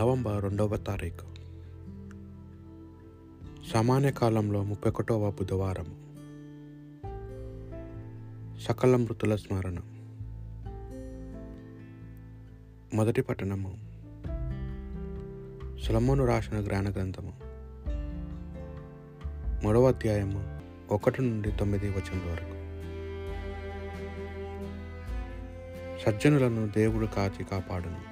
November రెండవ తారీఖు. సామాన్య కాలంలో ముప్పై ఒకటవ బుధవారం. సకల మృతుల స్మరణ. మొదటి పట్టణము సులమోను రాసిన జ్ఞాన గ్రంథము. మూడవ అధ్యాయము ఒకటి నుండి తొమ్మిది వచనం వరకు. సజ్జనులను దేవుడు కాచి కాపాడును.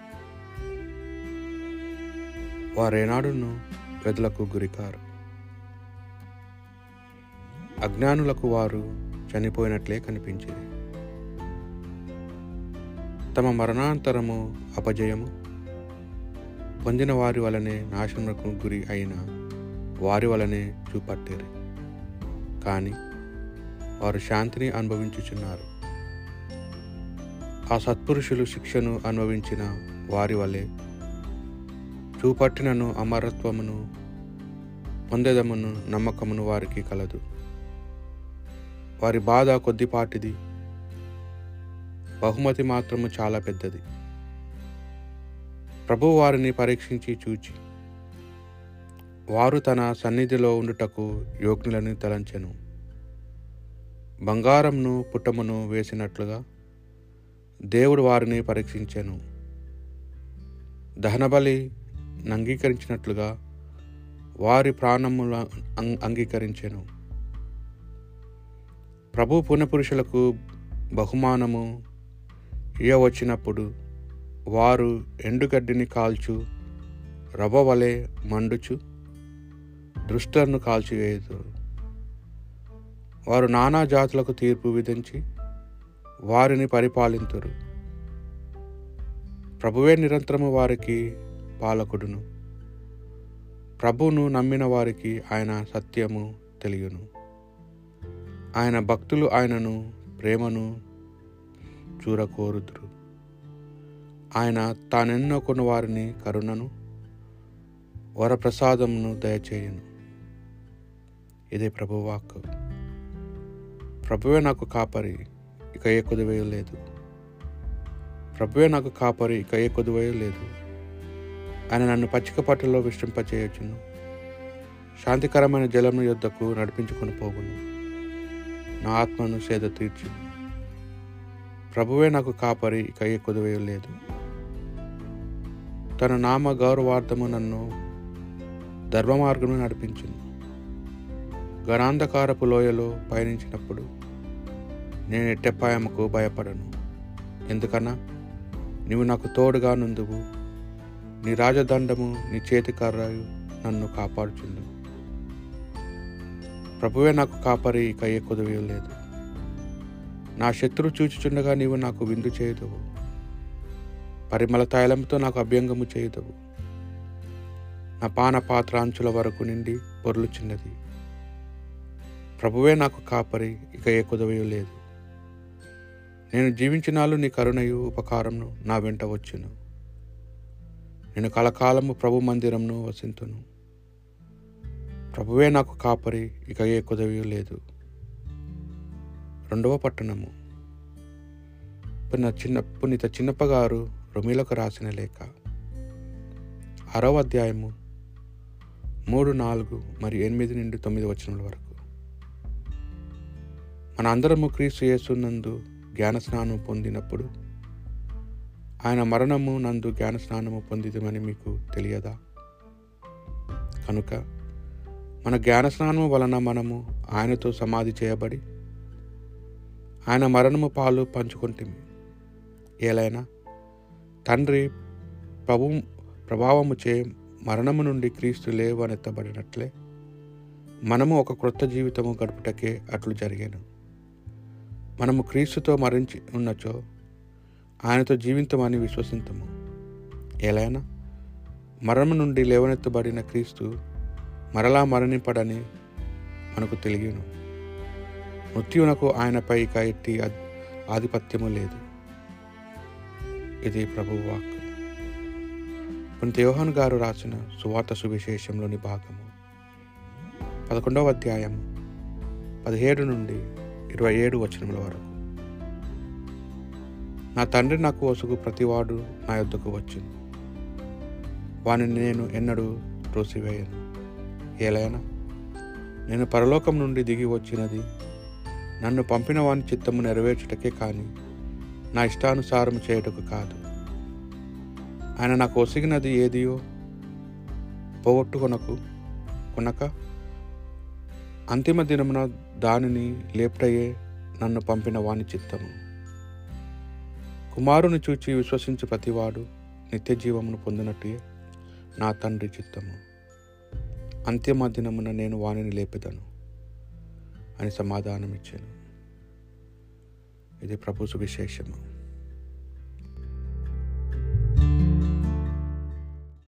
వారేనాడును వెదలకు గురికారు. అజ్ఞానులకు వారు చనిపోయినట్లే కనిపించింది తమ మరణాంతరము అపజయము. పొందిన వారి వలనే నాశనకు గురి అయిన వారి వలనే చూపట్టేరు. కానీ వారు శాంతిని అనుభవించుచున్నారు. ఆ సత్పురుషులు శిక్షను అనుభవించిన వారి వలె చూపట్టినను అమరత్వమును పొందెదమును నమ్మకమును వారికి కలదు. వారి బాధ కొద్దిపాటిది బహుమతి మాత్రము చాలా పెద్దది. ప్రభు వారిని పరీక్షించి చూచి వారు తన సన్నిధిలో ఉండుటకు యోగ్యులని తలంచెను. బంగారంను పుట్టమును వేసినట్లుగా దేవుడు వారిని పరీక్షించెను. దహనబలి అంగీకరించినట్లుగా వారి ప్రాణముల అంగీకరించెను. ప్రభు పుణ్యపురుషులకు బహుమానము ఇయ్యవచ్చినప్పుడు వారు ఎండుగడ్డిని కాల్చు రవ్వవలే మండుచు దృష్టులను కాల్చివేయదు వారు నానా జాతులకు తీర్పు విధించి వారిని పరిపాలింతురు. ప్రభువే నిరంతరము వారికి పాలకుడును. ప్రభువును నమ్మిన వారికి ఆయన సత్యము తెలియను. ఆయన భక్తులు ఆయనను ప్రేమను చూరకోరుదురు. ఆయన తానెన్నుకున్న వారిని కరుణను వరప్రసాదమును దయచేయను. ఇదే ప్రభువాక్ ప్రభువే నాకు కాపరి ఇక ఏ కొదువేయ ప్రభువే నాకు కాపరి ఇక ఏ కొదువేయ లేదు ఆయన నన్ను పచ్చిక పట్టులో విశ్రింపచేయొచ్చును శాంతికరమైన జలము యొద్దకు నడిపించుకొని పోగును నా ఆత్మను సేద తీర్చు ప్రభువే నాకు కాపరి ఇక ఏ లేదు. తన నామ గౌరవార్థము నన్ను ధర్మ మార్గము నడిపించును. గణాంధకారపు లోయలో పయనించినప్పుడు నేను ఎట్టెప్పాయముకు భయపడను. ఎందుకన్నా? నువ్వు నాకు తోడుగా నుందువు. నీ రాజదండము నీ చేతికర్రాయు నన్ను కాపాడుచుండు. ప్రభువే నాకు కాపరి ఇక ఏ కుదవేయం లేదు. నా శత్రువు చూచుచుండగా నీవు నాకు విందు చేయదువు. పరిమళ తైలంతో నాకు అభ్యంగము చేయదువు. నా పాన పాత్ర అంచుల వరకు నిండి పొర్లుచున్నది ప్రభువే నాకు కాపరి ఇక ఏ కుదవేయం లేదు. నేను జీవించినాలు నీ కరుణయు ఉపకారంను నా వెంట వచ్చును. నేను కలకాలము ప్రభు మందిరంను వసింతును. ప్రభువే నాకు కాపరి ఇక ఏ కుదవి లేదు. రెండవ పట్టణము. పున్న చిన్న పునీత చిన్నప్పగారు రొమిలకు రాసిన లేఖ. ఆరవ అధ్యాయము మూడు నాలుగు మరియు ఎనిమిది నుండి తొమ్మిది వచనముల వరకు. మన అందరము క్రీస్తు యేసునందు జ్ఞానస్నానం పొందినప్పుడు ఆయన మరణము నందు జ్ఞానస్నానము పొందిదమని మీకు తెలియదా? కనుక మన జ్ఞానస్నానము వలన మనము ఆయనతో సమాధి చేయబడి ఆయన మరణము పాలు పంచుకుంటుంది ఏలైనా తండ్రి ప్రభు ప్రభావము చే మరణము నుండి క్రీస్తు లేవనెత్తబడినట్లే మనము ఒక క్రొత్త జీవితము గడుపుటకే అట్లు జరిగాను. మనము క్రీస్తుతో మరించి ఉన్నచో ఆయనతో జీవితమని విశ్వసింతము. ఎలైనా మరణం నుండి లేవనెత్తబడిన క్రీస్తు మరలా మరణింపడని మనకు తెలియను. మృత్యునకు ఆయనపై ఇక ఎట్టి ఆధిపత్యము లేదు. ఇది ప్రభువాక్ పునీత గారు రాసిన సువార్త సువిశేషంలోని భాగము. పదకొండవ అధ్యాయం పదిహేడు నుండి ఇరవై ఏడు వచనముల వరకు. నా తండ్రి నాకు వసుగు ప్రతివాడు నా యొద్దకు వచ్చింది. వానిని నేను ఎన్నడూ త్రోసివేయను. ఏలైనా నేను పరలోకం నుండి దిగి వచ్చినది. నన్ను పంపిన వాని చిత్తము నెరవేర్చుటకే కానీ నా ఇష్టానుసారం చేయుటకు కాదు. ఆయన నాకు ఒసిగినది ఏదియో పోగొట్టుకొనకు కొనక అంతిమ దినమున దానిని లేపుటయే నన్ను పంపిన వాని చిత్తము. కుమారుని చూచి విశ్వసించి ప్రతివాడు నిత్య జీవమును పొందినట్టే నా తండ్రి చిత్తము. అంతిమ దినమున నేను వానిని లేపెదను అని సమాధానం ఇచ్చాను ఇది ప్రభు సువిశేషము.